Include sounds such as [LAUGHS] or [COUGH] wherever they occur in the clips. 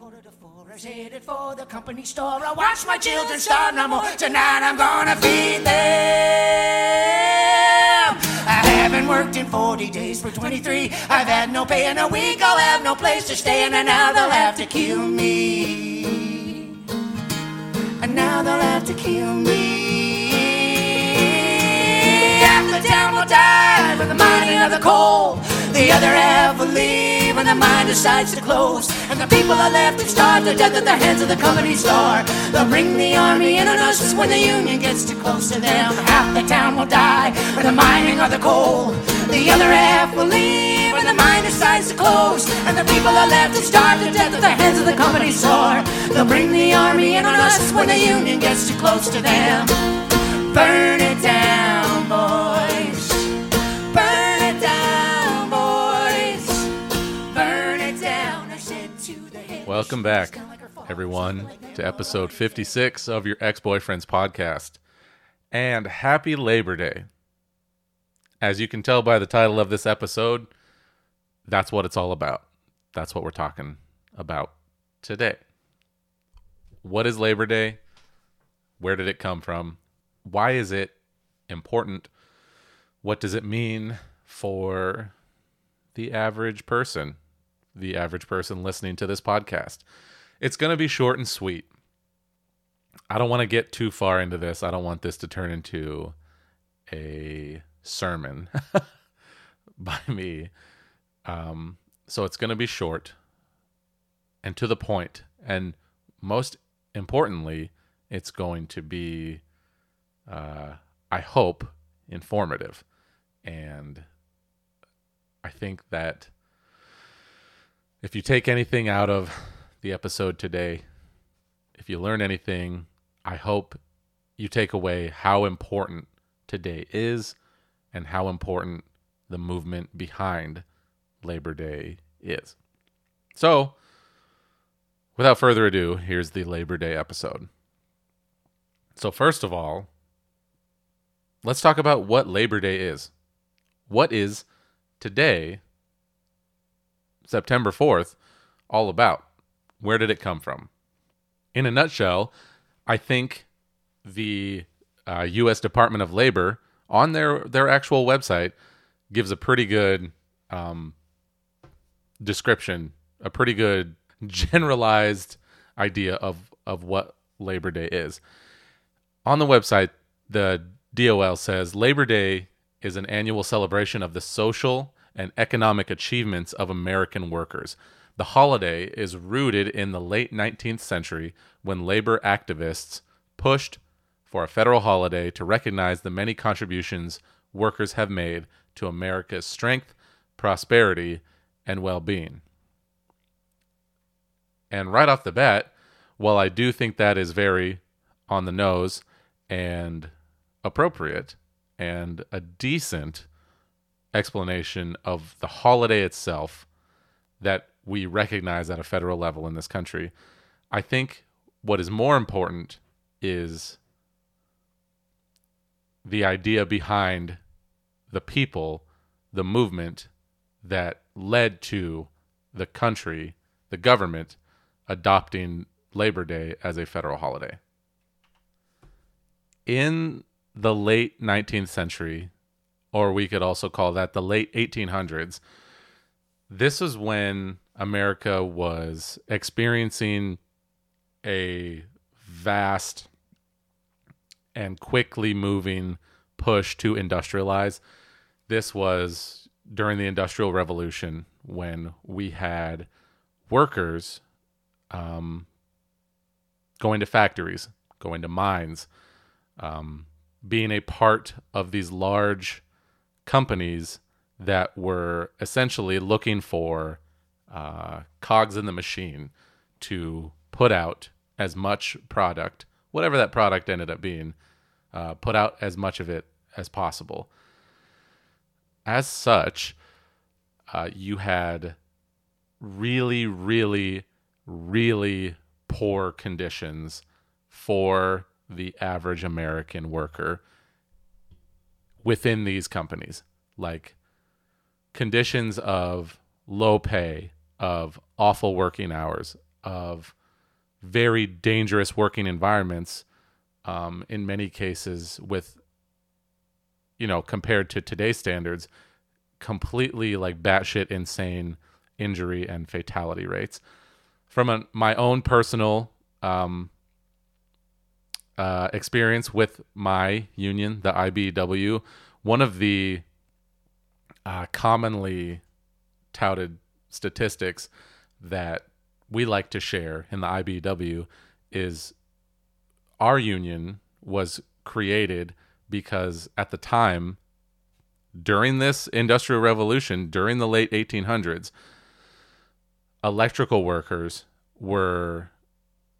quarter to four, I was headed for the company store. I watched my children starve no more. Tonight I'm gonna feed them. I haven't worked in 40 days for 23. I've had no pay in a week. I'll have no place to stay, and now they'll have to kill me. And now they'll have to kill me. Half the town will die from the mining of the coal. The other half will leave when the mine decides to close. And the people are left to starve to death at the hands of the company store. They'll bring the army in on us when the union gets too close to them. Half the town will die from the mining of the coal. The other half will leave when the mine decides to close. And the people are left to starve to death at the hands of the company store. They'll bring the army in on us when the union gets too close to them. Burn it down, Welcome back, everyone, to episode 56 of your ex boyfriends podcast. And happy Labor Day. As you can tell by the title of this episode, that's what it's all about. That's what we're talking about today. What is Labor Day? Where did it come from? Why is it important? What does it mean for the average person? The average person listening to this podcast. It's going to be short and sweet. I don't want to get too far into this. I don't want this to turn into a sermon [LAUGHS] by me. Um, so it's going to be short and to the point. And most importantly, it's going to be, uh, I hope, informative. And I think that if you take anything out of the episode today, if you learn anything, I hope you take away how important today is and how important the movement behind Labor Day is. So, without further ado, here's the Labor Day episode. So, first of all, let's talk about what Labor Day is. What is today September 4th all about? Where did it come from? In a nutshell, I think the uh, U.S. Department of Labor on their their actual website gives a pretty good um, description, a pretty good generalized idea of of what Labor Day is. On the website, the DOL says Labor Day is an annual celebration of the social and economic achievements of American workers. The holiday is rooted in the late 19th century when labor activists pushed for a federal holiday to recognize the many contributions workers have made to America's strength, prosperity, and well being. And right off the bat, while I do think that is very on the nose and appropriate and a decent explanation of the holiday itself that we recognize at a federal level in this country. I think what is more important is the idea behind the people, the movement that led to the country, the government adopting Labor Day as a federal holiday. In the late 19th century, or we could also call that the late 1800s. This is when America was experiencing a vast and quickly moving push to industrialize. This was during the Industrial Revolution when we had workers um, going to factories, going to mines, um, being a part of these large companies that were essentially looking for uh, cogs in the machine to put out as much product, whatever that product ended up being, uh, put out as much of it as possible. As such, uh, you had really, really, really poor conditions for the average American worker within these companies, like conditions of low pay, of awful working hours, of very dangerous working environments um, in many cases with you know compared to today's standards completely like batshit insane injury and fatality rates. From a, my own personal um, uh, experience with my union the IBEW one of the uh, commonly touted statistics that we like to share in the IBEW is our union was created because at the time during this industrial revolution during the late 1800s electrical workers were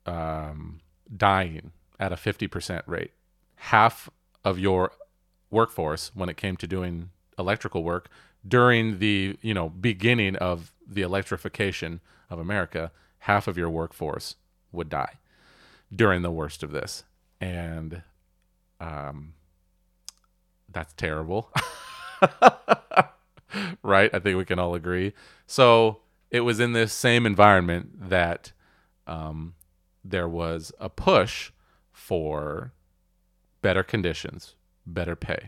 um, dying at a 50% rate half of your workforce when it came to doing electrical work during the you know beginning of the electrification of America, half of your workforce would die during the worst of this, and um, that's terrible, [LAUGHS] right? I think we can all agree. So it was in this same environment that um, there was a push for better conditions, better pay.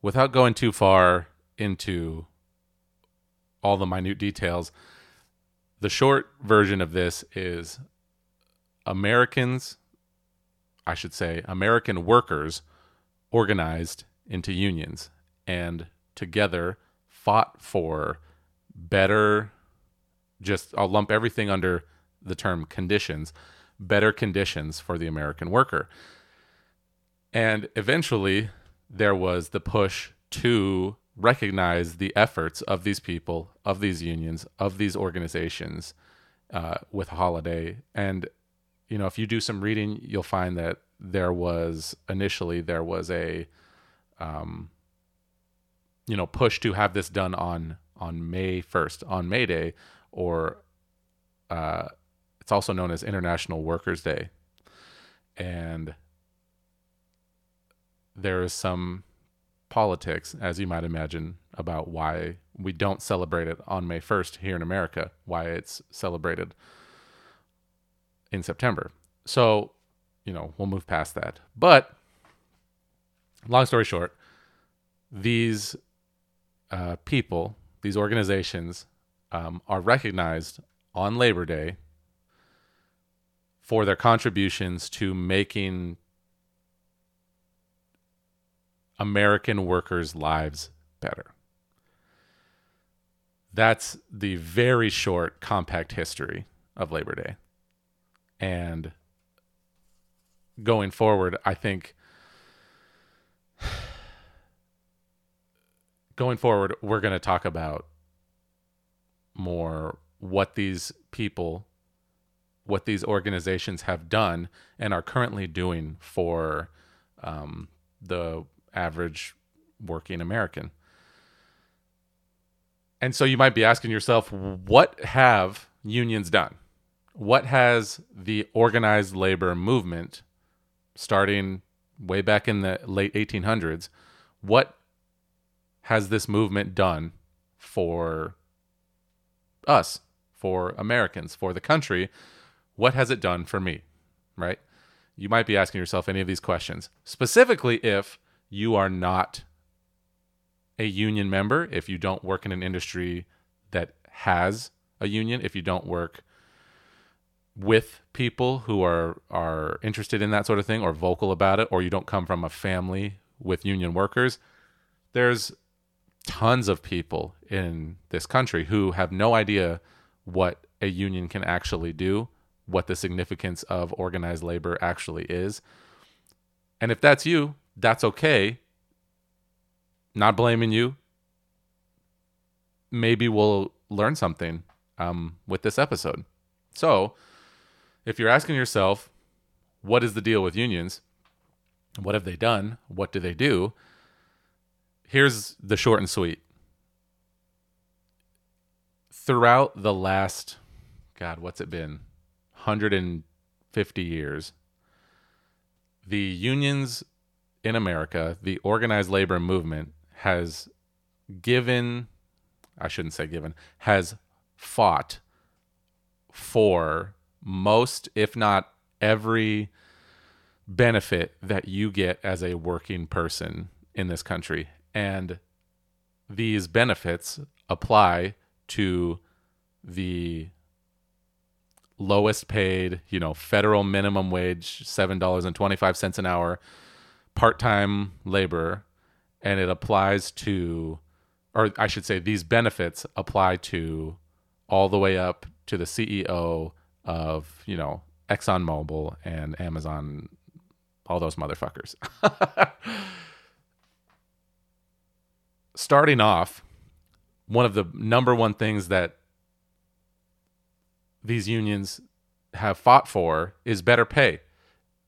Without going too far into all the minute details, the short version of this is Americans, I should say, American workers organized into unions and together fought for better, just I'll lump everything under the term conditions, better conditions for the American worker. And eventually, there was the push to recognize the efforts of these people, of these unions, of these organizations uh, with Holiday. And, you know, if you do some reading, you'll find that there was initially there was a, um, you know, push to have this done on on May first, on May Day, or uh, it's also known as International Workers' Day, and there is some politics, as you might imagine, about why we don't celebrate it on May 1st here in America, why it's celebrated in September. So, you know, we'll move past that. But long story short, these uh, people, these organizations, um, are recognized on Labor Day for their contributions to making American workers' lives better. That's the very short, compact history of Labor Day. And going forward, I think [SIGHS] going forward, we're going to talk about more what these people, what these organizations have done and are currently doing for um, the average working American. And so you might be asking yourself, what have unions done? What has the organized labor movement, starting way back in the late 1800s, what has this movement done for us, for Americans, for the country? What has it done for me? Right? You might be asking yourself any of these questions, specifically if you are not a union member, if you don't work in an industry that has a union, if you don't work with people who are are interested in that sort of thing or vocal about it or you don't come from a family with union workers there's tons of people in this country who have no idea what a union can actually do what the significance of organized labor actually is and if that's you that's okay. Not blaming you. Maybe we'll learn something um, with this episode. So, if you're asking yourself, what is the deal with unions? What have they done? What do they do? Here's the short and sweet. Throughout the last, God, what's it been? 150 years, the unions in America, the organized labor movement has given, I shouldn't say given, has fought for most, if not every benefit that you get as a working person in this country. And these benefits apply to the lowest paid, you know, federal minimum wage, $7.25 an hour, part time labor. And it applies to, or I should say, these benefits apply to all the way up to the CEO of, you know, ExxonMobil and Amazon, all those motherfuckers. [LAUGHS] Starting off, one of the number one things that these unions have fought for is better pay,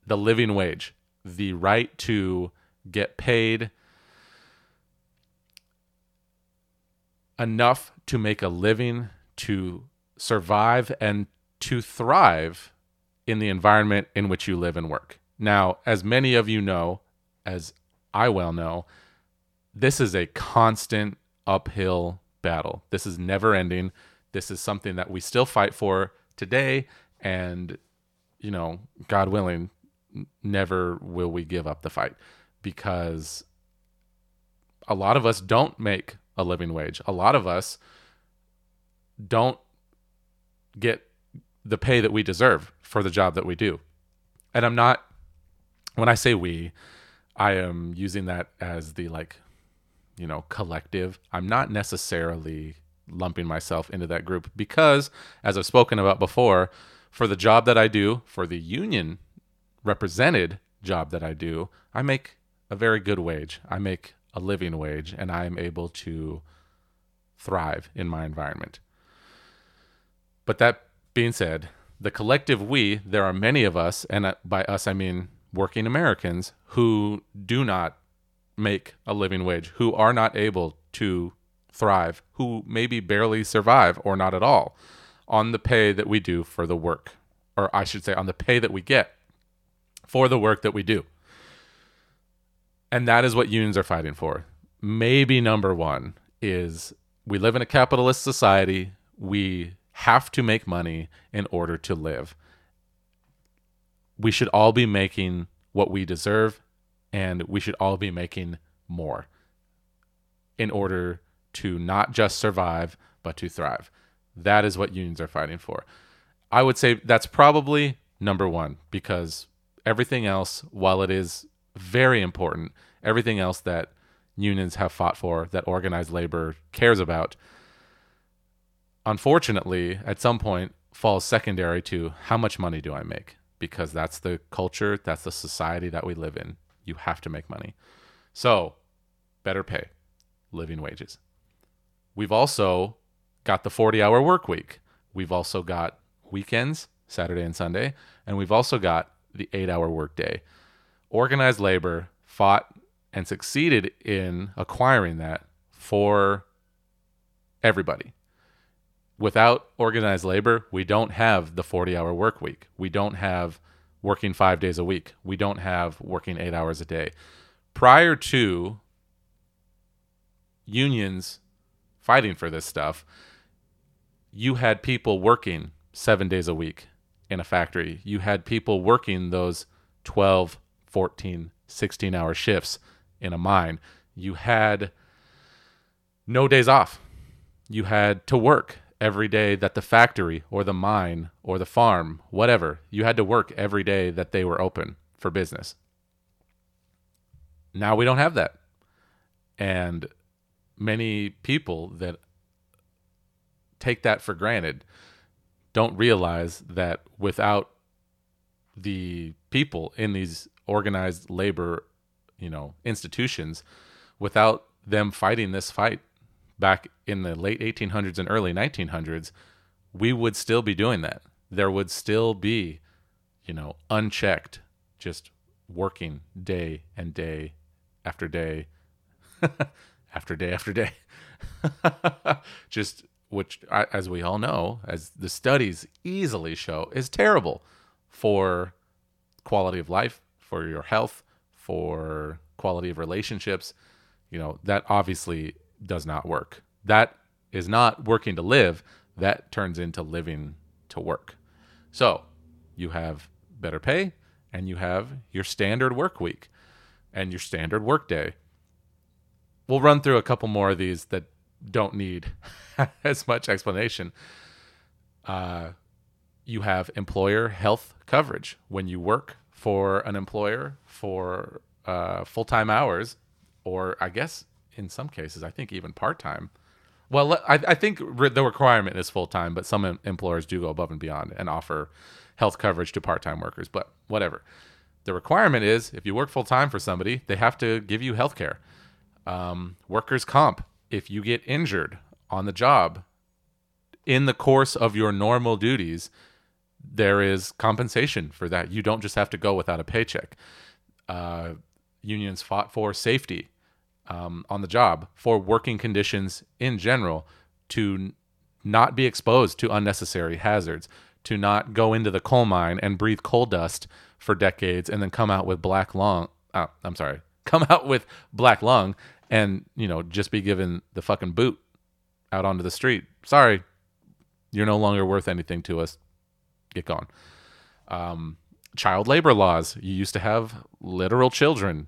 the living wage, the right to get paid enough to make a living, to survive, and to thrive in the environment in which you live and work. Now, as many of you know, as I well know, this is a constant uphill battle. This is never ending. This is something that we still fight for today. And, you know, God willing, never will we give up the fight because a lot of us don't make a living wage. A lot of us don't get the pay that we deserve for the job that we do. And I'm not, when I say we, I am using that as the like, you know, collective. I'm not necessarily lumping myself into that group because, as I've spoken about before, for the job that I do, for the union represented job that I do, I make a very good wage. I make a living wage and I am able to thrive in my environment. But that being said, the collective we, there are many of us, and uh, by us I mean working Americans, who do not make a living wage, who are not able to thrive, who maybe barely survive or not at all on the pay that we do for the work, or I should say, on the pay that we get for the work that we do. And that is what unions are fighting for. Maybe number one is we live in a capitalist society. We have to make money in order to live. We should all be making what we deserve, and we should all be making more in order to not just survive, but to thrive. That is what unions are fighting for. I would say that's probably number one because everything else, while it is very important, everything else that unions have fought for, that organized labor cares about, unfortunately, at some point falls secondary to how much money do I make? Because that's the culture, that's the society that we live in. You have to make money. So, better pay, living wages. We've also got the 40 hour work week. We've also got weekends, Saturday and Sunday, and we've also got the eight hour workday. Organized labor fought and succeeded in acquiring that for everybody. Without organized labor, we don't have the 40 hour work week. We don't have working five days a week. We don't have working eight hours a day. Prior to unions fighting for this stuff, you had people working seven days a week in a factory. You had people working those 12, 14, 16 hour shifts in a mine. You had no days off. You had to work every day that the factory or the mine or the farm, whatever, you had to work every day that they were open for business. Now we don't have that. And many people that take that for granted don't realize that without the people in these organized labor, you know, institutions, without them fighting this fight back in the late 1800s and early 1900s, we would still be doing that. There would still be, you know, unchecked, just working day and day after day [LAUGHS] after day after day. [LAUGHS] Just which, as we all know, as the studies easily show, is terrible for quality of life, for your health, for quality of relationships. You know, that obviously does not work. That is not working to live. That turns into living to work. So you have better pay and you have your standard work week and your standard work day. We'll run through a couple more of these that don't need [LAUGHS] as much explanation. Uh, you have employer health coverage when you work for an employer for uh, full time hours, or I guess in some cases, I think even part time. Well, I, I think re- the requirement is full time, but some em- employers do go above and beyond and offer health coverage to part time workers. But whatever. The requirement is if you work full time for somebody, they have to give you health care. Um, workers' comp, if you get injured on the job in the course of your normal duties, there is compensation for that. You don't just have to go without a paycheck. Uh, unions fought for safety um, on the job, for working conditions in general, to n- not be exposed to unnecessary hazards, to not go into the coal mine and breathe coal dust for decades and then come out with black lung. Uh, I'm sorry, [LAUGHS] come out with black lung and you know just be given the fucking boot out onto the street. Sorry, you're no longer worth anything to us. Get gone. Um, child labor laws. You used to have literal children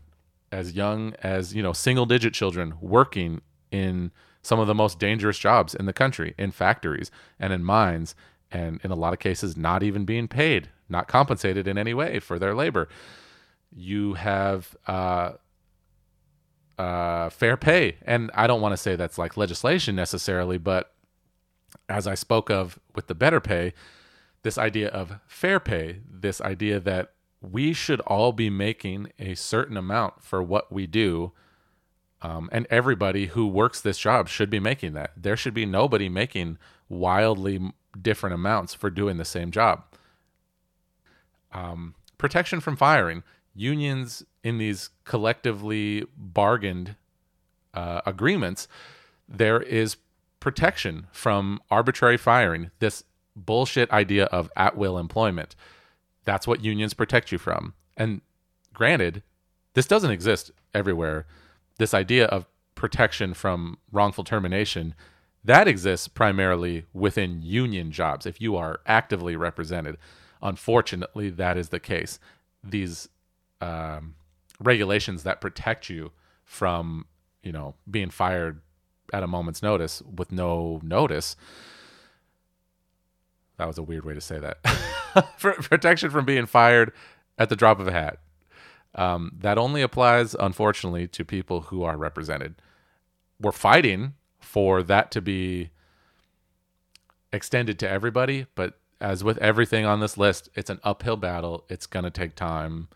as young as you know single digit children working in some of the most dangerous jobs in the country in factories and in mines and in a lot of cases not even being paid not compensated in any way for their labor you have uh, uh, fair pay and i don't want to say that's like legislation necessarily but as i spoke of with the better pay this idea of fair pay this idea that we should all be making a certain amount for what we do. Um, and everybody who works this job should be making that. There should be nobody making wildly different amounts for doing the same job. Um, protection from firing. Unions in these collectively bargained uh, agreements, there is protection from arbitrary firing. This bullshit idea of at will employment. That's what unions protect you from. And granted, this doesn't exist everywhere. This idea of protection from wrongful termination that exists primarily within union jobs if you are actively represented. Unfortunately, that is the case. These um, regulations that protect you from, you know, being fired at a moment's notice with no notice. That was a weird way to say that. [LAUGHS] Protection from being fired at the drop of a hat. Um, that only applies, unfortunately, to people who are represented. We're fighting for that to be extended to everybody, but as with everything on this list, it's an uphill battle. It's going to take time.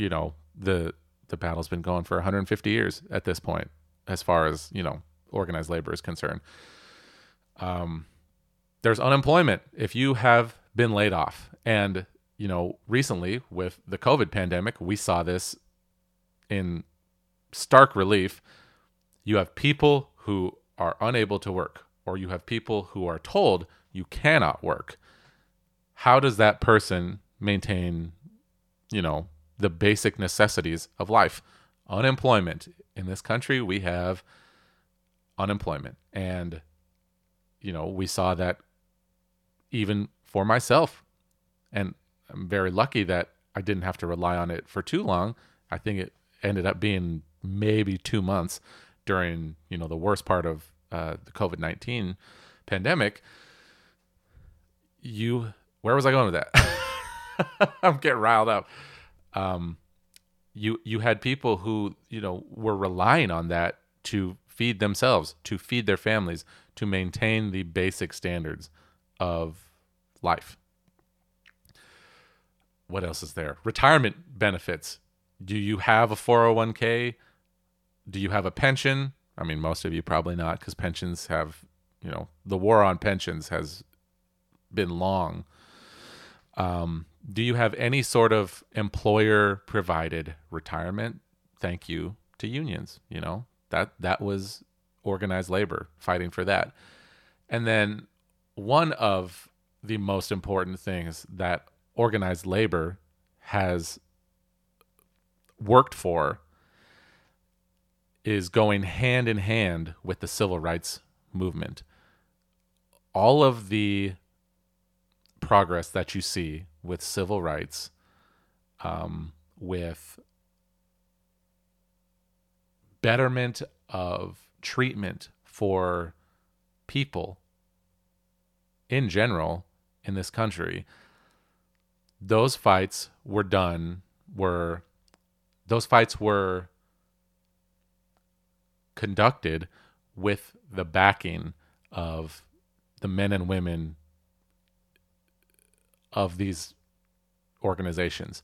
You know, the the battle's been going for 150 years at this point, as far as you know, organized labor is concerned. Um, there's unemployment if you have been laid off, and you know, recently with the COVID pandemic, we saw this in stark relief. You have people who are unable to work, or you have people who are told you cannot work. How does that person maintain, you know, the basic necessities of life? Unemployment. In this country, we have unemployment. And, you know, we saw that even for myself. And I'm very lucky that I didn't have to rely on it for too long. I think it ended up being maybe two months during, you know, the worst part of uh, the COVID 19 pandemic. You, where was I going with that? [LAUGHS] I'm getting riled up. Um, you you had people who you know were relying on that to feed themselves, to feed their families, to maintain the basic standards of life. What else is there? Retirement benefits. Do you have a 401k? Do you have a pension? I mean, most of you probably not because pensions have, you know, the war on pensions has been long. Um, do you have any sort of employer provided retirement? Thank you to unions. You know that that was organized labor fighting for that. And then one of the most important things that organized labor has worked for is going hand in hand with the civil rights movement. All of the progress that you see with civil rights, um, with betterment of treatment for people in general in this country, those fights were done, were those fights were conducted with the backing of the men and women of these organizations.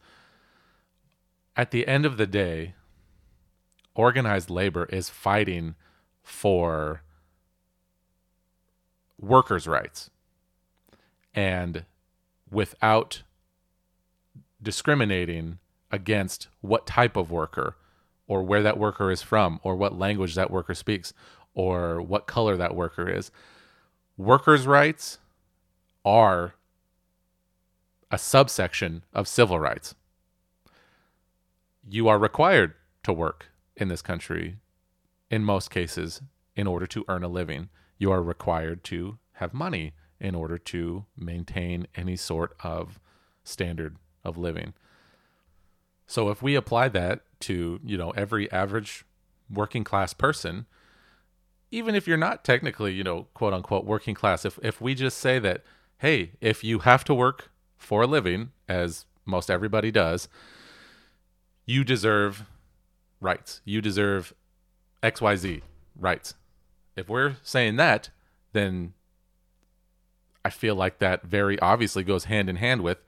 At the end of the day, organized labor is fighting for workers' rights. And without discriminating against what type of worker or where that worker is from or what language that worker speaks or what color that worker is. Workers' rights are a subsection of civil rights. You are required to work in this country in most cases in order to earn a living. You are required to have money in order to maintain any sort of standard of living. So if we apply that to, you know, every average working class person, even if you're not technically, you know, quote unquote working class, if if we just say that, hey, if you have to work for a living, as most everybody does, you deserve rights. You deserve XYZ rights. If we're saying that, then I feel like that very obviously goes hand in hand with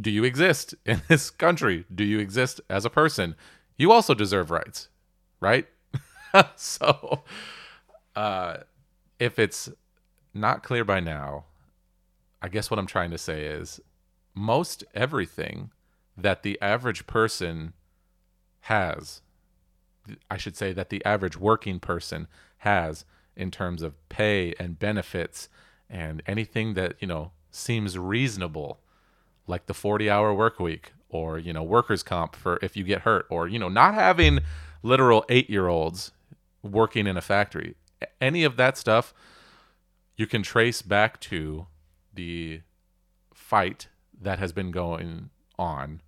do you exist in [LAUGHS] this country? Do you exist as a person? You also deserve rights, right? [LAUGHS] so, uh, if it's not clear by now, I guess what I'm trying to say is most everything that the average person has, I should say that the average working person has in terms of pay and benefits and anything that, you know, seems reasonable like the 40 hour work week or you know workers comp for if you get hurt or you know not having literal 8 year olds working in a factory. Any of that stuff you can trace back to the fight that has been going on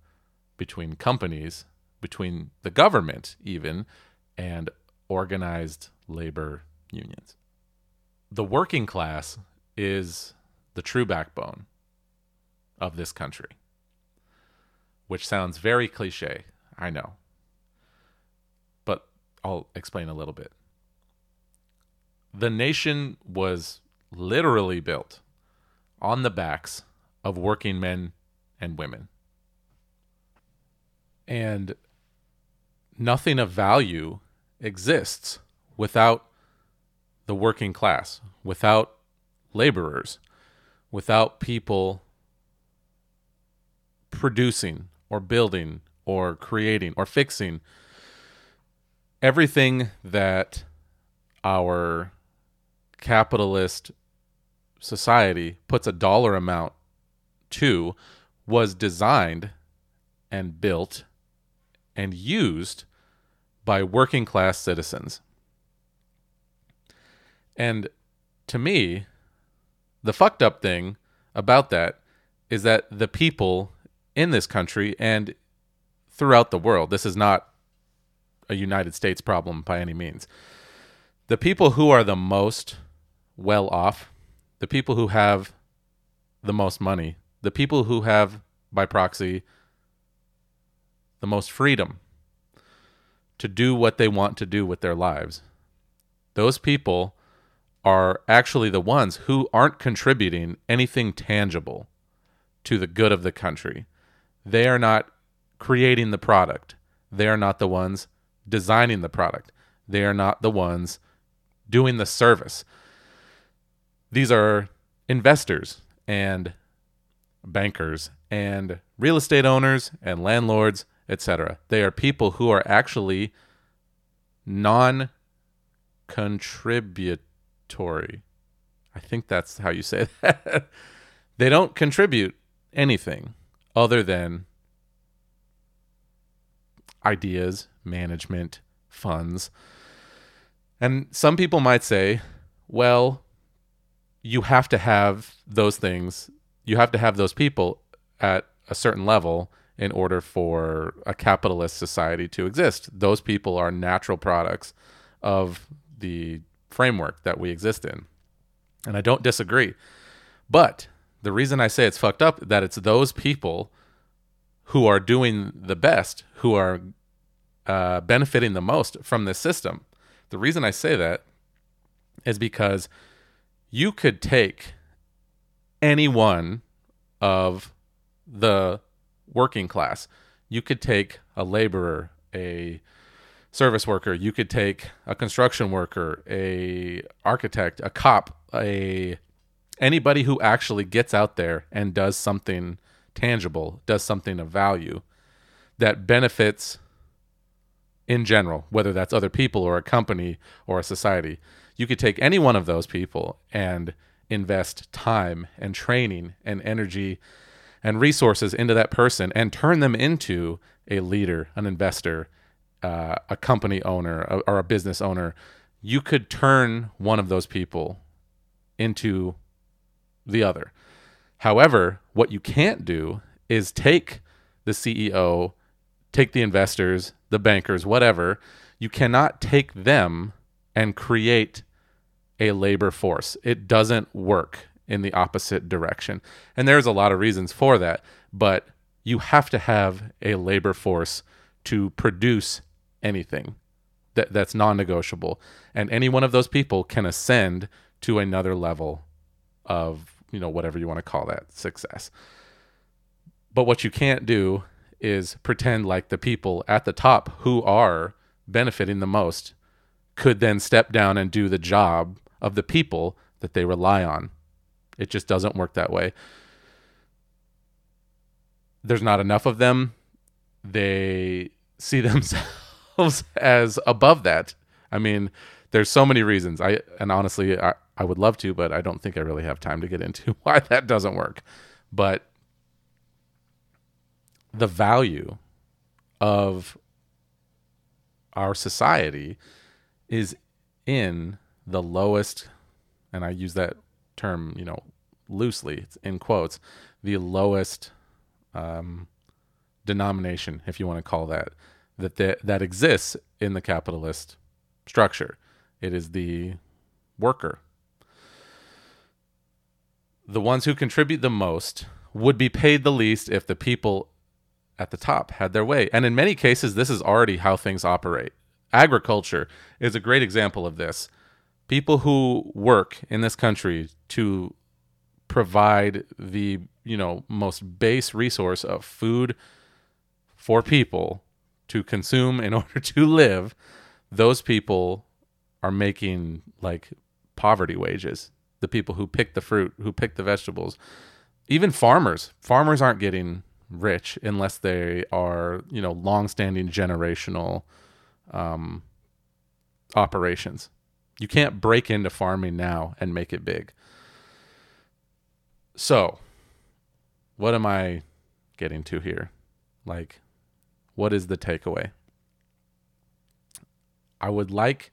between companies between the government even and organized labor unions the working class is the true backbone of this country. Which sounds very cliche, I know. But I'll explain a little bit. The nation was literally built on the backs of working men and women. And nothing of value exists without the working class, without laborers, without people producing or building or creating or fixing everything that our capitalist society puts a dollar amount to was designed and built and used by working class citizens. And to me, the fucked up thing about that is that the people in this country and throughout the world. This is not a United States problem by any means. The people who are the most well off, the people who have the most money, the people who have, by proxy, the most freedom to do what they want to do with their lives, those people are actually the ones who aren't contributing anything tangible to the good of the country. They are not creating the product. They are not the ones designing the product. They are not the ones doing the service. These are investors and bankers and real estate owners and landlords, etc. They are people who are actually non contributory. I think that's how you say [LAUGHS] that. they don't contribute anything other than ideas, management, funds. And some people might say, well, you have to have those things you have to have those people at a certain level in order for a capitalist society to exist. Those people are natural products of the framework that we exist in. And I don't disagree. But the reason I say it's fucked up that it's those people who are doing the best, who are uh, benefiting the most from this system. The reason I say that is because you could take any one of the working class. You could take a laborer, a service worker, you could take a construction worker, a architect, a cop, a anybody who actually gets out there and does something tangible, does something of value that benefits in general, whether that's other people or a company or a society. You could take any one of those people and invest time and training and energy and resources into that person and turn them into a leader, an investor, uh, a company owner, or a business owner. You could turn one of those people into the other. However, what you can't do is take the CEO, take the investors, the bankers, whatever. You cannot take them and create a labor force. It doesn't work in the opposite direction. And there's a lot of reasons for that, but you have to have a labor force to produce anything that, that's non negotiable. And any one of those people can ascend to another level of, you know, whatever you want to call that success. But what you can't do is pretend like the people at the top who are benefiting the most could then step down and do the job of the people that they rely on. It just doesn't work that way. There's not enough of them. They see [LAUGHS] themselves as above that. I mean, there's so many reasons. I and honestly, I, I would love to, but I don't think I really have time to get into [LAUGHS] why that doesn't work. But the value of our society is in the lowest, and I use that term, you know, loosely, it's in quotes, the lowest um, denomination, if you want to call that, that that, that exists in the capitalist structure. It is the worker. The ones who contribute the most would be paid the least if the people at the top had their way. And in many cases, this is already how things operate. Agriculture is a great example of this. People who work in this country to provide the, you know, most base resource of food for people to consume in [LAUGHS] order to live, those people are making like poverty wages. The people who pick the fruit, who pick the vegetables, even farmers. Farmers aren't getting rich unless they are you know long-standing generational um, operations. You can't break into farming now and make it big. So, what am I getting to here? Like, what is the takeaway? I would like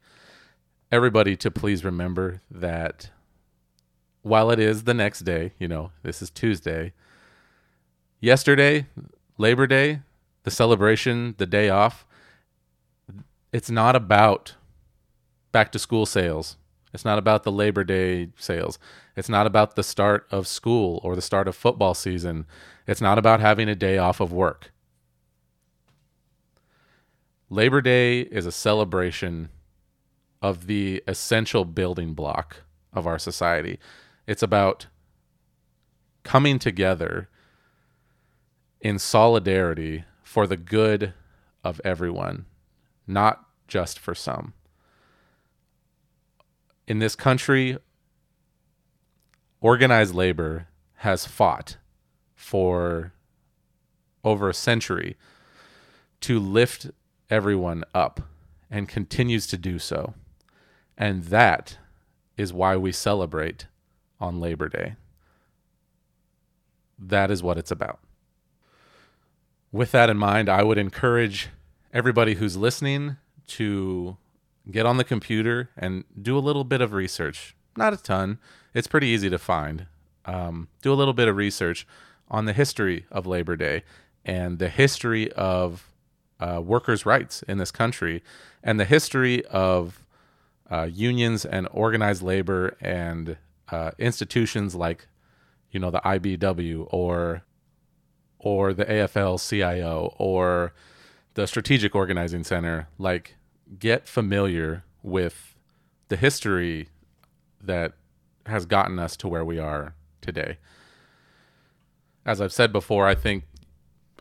everybody to please remember that while it is the next day, you know, this is Tuesday, yesterday, Labor Day, the celebration, the day off, it's not about back to school sales. It's not about the Labor Day sales. It's not about the start of school or the start of football season. It's not about having a day off of work. Labor Day is a celebration of the essential building block of our society. It's about coming together in solidarity for the good of everyone, not just for some. In this country, organized labor has fought for over a century to lift everyone up and continues to do so. And that is why we celebrate on Labor Day. That is what it's about with that in mind, I would encourage everybody who's listening to get on the computer and do a little bit of research. Not a ton. It's pretty easy to find. um, do a little bit of research on the history of Labor Day and the history of uh, workers' rights in this country and the history of uh, unions and organized labor and uh, institutions like, you know, the IBEW or or the AFL-CIO or the Strategic Organizing Center. Like, get familiar with the history that has gotten us to where we are today. As I've said before, I think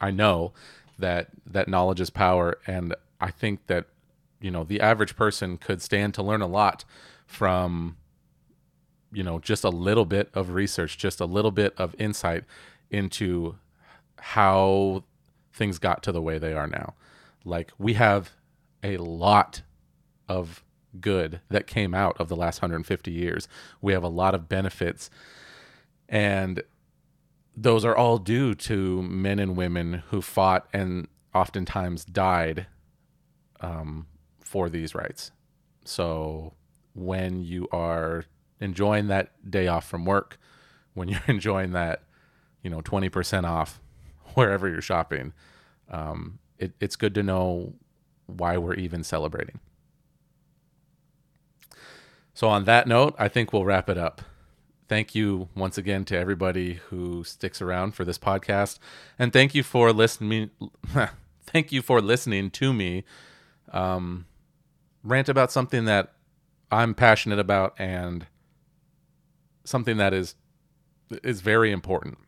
I know that that knowledge is power and I think that you know the average person could stand to learn a lot from you know just a little bit of research, just a little bit of insight into how things got to the way they are now. Like we have a lot of good that came out of the last 150 years. We have a lot of benefits and those are all due to men and women who fought and oftentimes died um, for these rights. So when you are enjoying that day off from work, when you're [LAUGHS] enjoying that, you know, 20% off wherever you're shopping, um, it, it's good to know why we're even celebrating. So, on that note, I think we'll wrap it up. Thank you once again to everybody who sticks around for this podcast, and thank you for listening. [LAUGHS] thank you for listening to me um, rant about something that I'm passionate about and something that is is very important.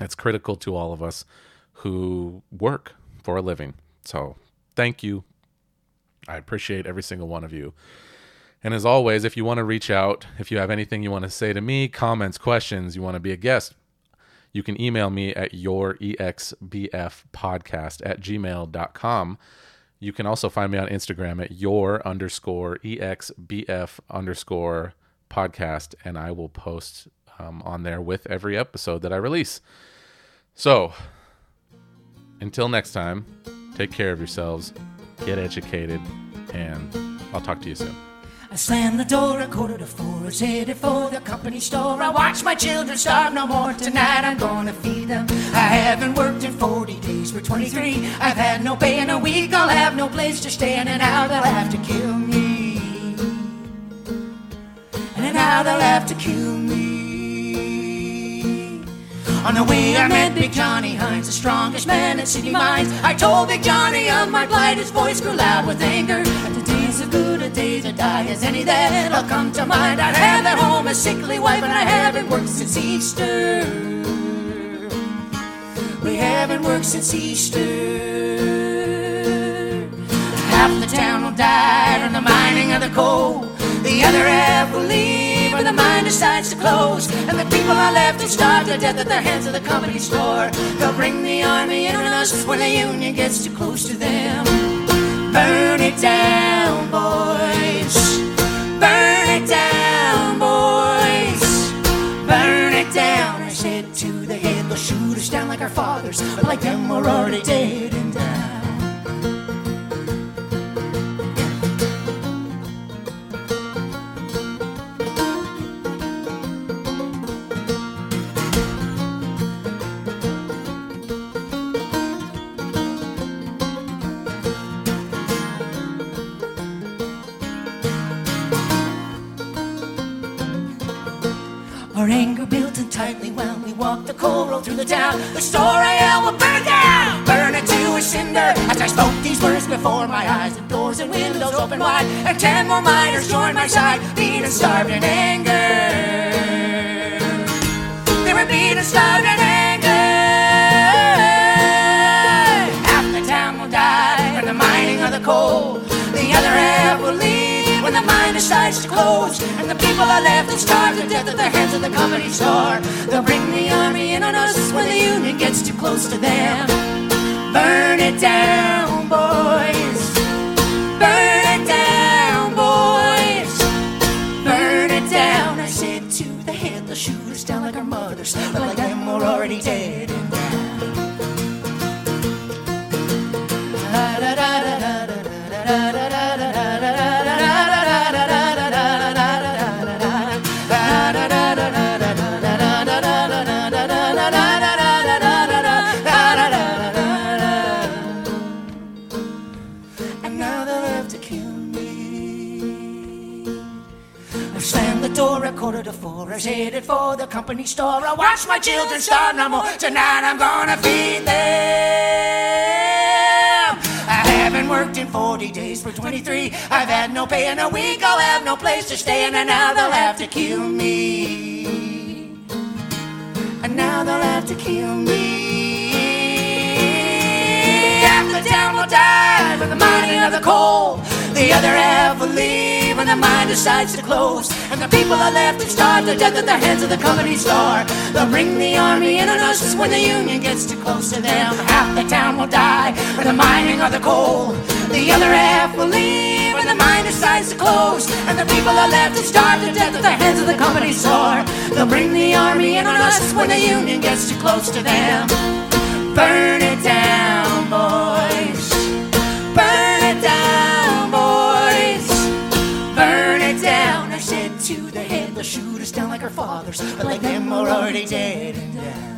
It's critical to all of us who work for a living. So, thank you. I appreciate every single one of you. And as always, if you want to reach out, if you have anything you want to say to me, comments, questions, you want to be a guest, you can email me at yourexbfpodcast at gmail.com. You can also find me on Instagram at your underscore exbf underscore podcast, and I will post um, on there with every episode that I release. So, until next time, take care of yourselves, get educated, and I'll talk to you soon. I slammed the door a quarter to four. I was headed for the company store. I watched my children starve no more. Tonight I'm gonna feed them. I haven't worked in 40 days. We're 23. I've had no pay in a week. I'll have no place to stay. And now they'll have to kill me. And now they'll have to kill me. On the way I met Big Johnny Hines, the strongest man in city mines. I told Big Johnny of my plight. His voice grew loud with anger. And the days are good, a day to die as any that'll come to mind. I have at home a sickly wife, and I haven't worked since Easter. We haven't worked since Easter. Half the town will die from the mining of the coal. The other half will leave the mine decides to close. And the people are left to starve to death at the hands of the company store. They'll bring the army in on us when the union gets too close to them. Burn it down, boys. Burn it down, boys. Burn it down. I said to the head, they'll shoot us down like our fathers. But like them, we're already dead and down. The town. The store I will burn down, burn it to a cinder. As I spoke these words before my eyes, the doors and windows open wide, and ten more miners joined my side, the left to starve to death at the hands of the company store. They'll bring the army in on us when the union gets too close to them. Burn it down, boys. Burn it down, boys. Burn it down. I said to the head, they'll shoot us down like our mothers. But like them, we're already dead daughter's headed for the company store. I watch my children starve no more. Tonight I'm gonna feed them. I haven't worked in 40 days for 23. I've had no pay in a week. I'll have no place to stay, and now they'll have to kill me. And now they'll have to kill me. Half the town will die for the mining of the coal. The other half will leave when the mine decides to close. And the people are left to starve to death at the hands of the company store. They'll bring the army in on us when the union gets too close to them. Half the town will die for the mining of the coal. The other half will leave when the mine decides to close. And the people are left to starve to death at the hands of the company store. They'll bring the army in on us when the union gets too close to them. Burn it down, boys. Shoot us down like our fathers, but like them we're already dead and down.